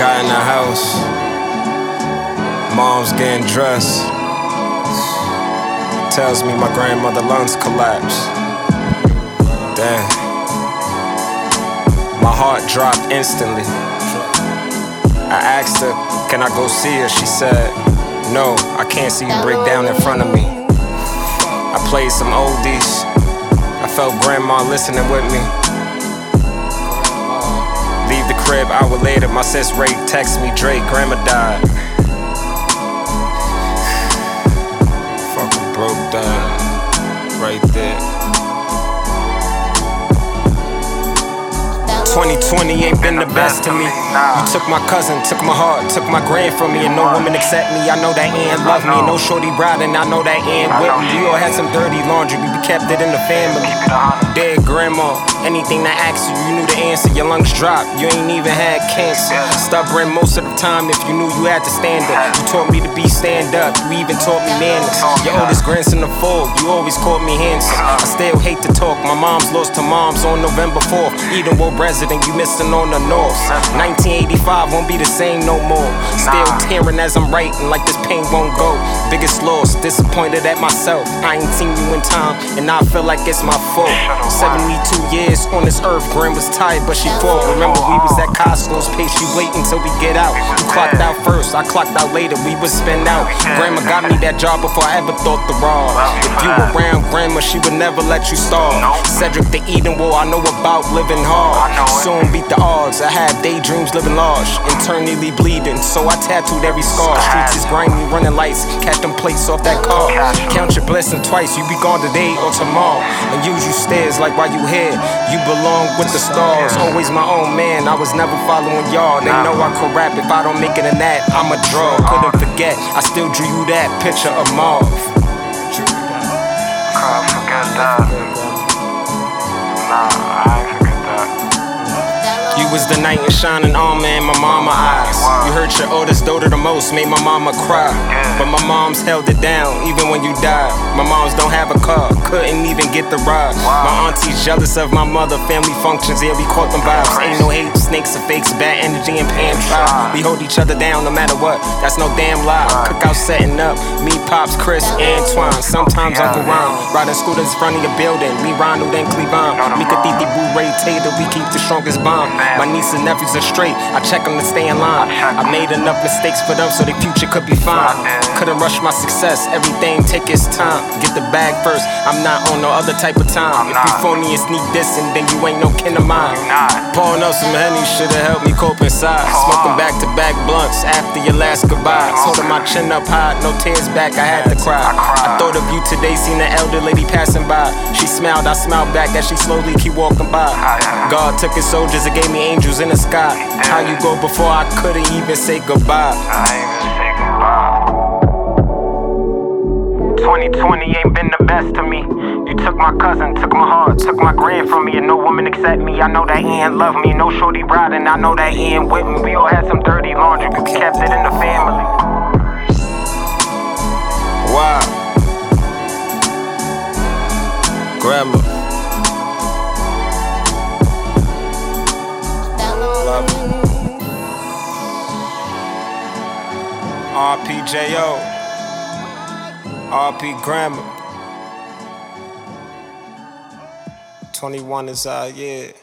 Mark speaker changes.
Speaker 1: Got in the house. Mom's getting dressed. Tells me my grandmother lungs collapsed. Damn. My heart dropped instantly. I asked her, Can I go see her? She said, No, I can't see you break down in front of me. I played some oldies. I felt grandma listening with me. Crib, hour later, my sis Ray text me, Drake, grandma died. Fucking broke down, right there. 2020 ain't been the best to me. You took my cousin, took my heart, took my grand from me, and no woman accept me. I know that ain't love me, no shorty riding. I know that ain't with me. We all had some dirty laundry, but we kept it in the family. Dead grandma, anything that asks you, you knew the answer. Your lungs dropped, you ain't even had cancer. Stubborn most of the time, if you knew you had to stand up. You taught me to be stand up, you even taught me manners. Your oldest grandson of four, you always called me handsome. I still hate to talk, my mom's lost to moms on November 4th. Edenwald resident, you missing on the north. 1985 won't be the same no more. Still tearing as I'm writing, like this pain won't go. Biggest loss, disappointed at myself. I ain't seen you in time, and now I feel like it's my fault. 72 years on this earth, Grand was tired, but she fought. Remember, we was at Costco's, patient waiting till we get out. You clocked out first, I clocked out later, we would spend out. Grandma got me that job before I ever thought the rob. If you were around grandma, she would never let you starve. Cedric the Edenwald, I know about living hard. Soon beat the odds, I had daydreams living large. Internally bleeding, so I tattooed every scar. Streets is grimy, running lights, catch them plates off that car. Count your blessings twice, you be gone today or tomorrow. And use you stairs like why you here, you belong with the stars. Always my own man, I was never following y'all. They know I could rap, if I don't make it in that, I'm a draw. Couldn't forget, I still drew you that picture of Marv.
Speaker 2: Can't forget that. Nah,
Speaker 1: was the knight in shining armor in my mama eyes. You hurt your oldest daughter the most, made my mama cry. But my mom's held it down, even when you died. My moms don't have a car, couldn't even get the ride. My auntie's jealous of my mother, family functions, yeah, we caught them vibes. Ain't no hate, snakes and fakes, bad energy and pan tribe. We hold each other down no matter what, that's no damn lie. Cookout setting up, me, Pops, Chris, Antoine. Sometimes Uncle Ron, riding scooters in front of your building. Me, Ronald, and Cleavon. Me, Katiti, Boo, Ray, Taylor, we keep the strongest bond. My nieces and nephews are straight, I check them to stay in line. I made enough mistakes for them so their future could be fine. Couldn't rush my success, everything take its time. Get the bag first, I'm not on no other type of time. If you phony and sneak this, and then you ain't no kin of mine. Pouring up some honey should've helped me cope inside. Smoking back to back blunts after your last goodbye. Holding my chin up high, no tears back, I had to cry. I thought of you today, seen an elder lady passing by. She smiled, I smiled back as she slowly keep walking by. God took his soldiers and gave me angels in the sky. How you go before I couldn't even say goodbye.
Speaker 2: I ain't even say goodbye.
Speaker 1: 2020 ain't been the best to me. You took my cousin, took my heart, took my grand from me, and no woman accept me. I know that ain't love me, no shorty riding. I know that ain't with me. We all had some dirty laundry, but we kept it in the family. Wow. Grandma. RPJO. RP Grammar. 21 is uh, our year.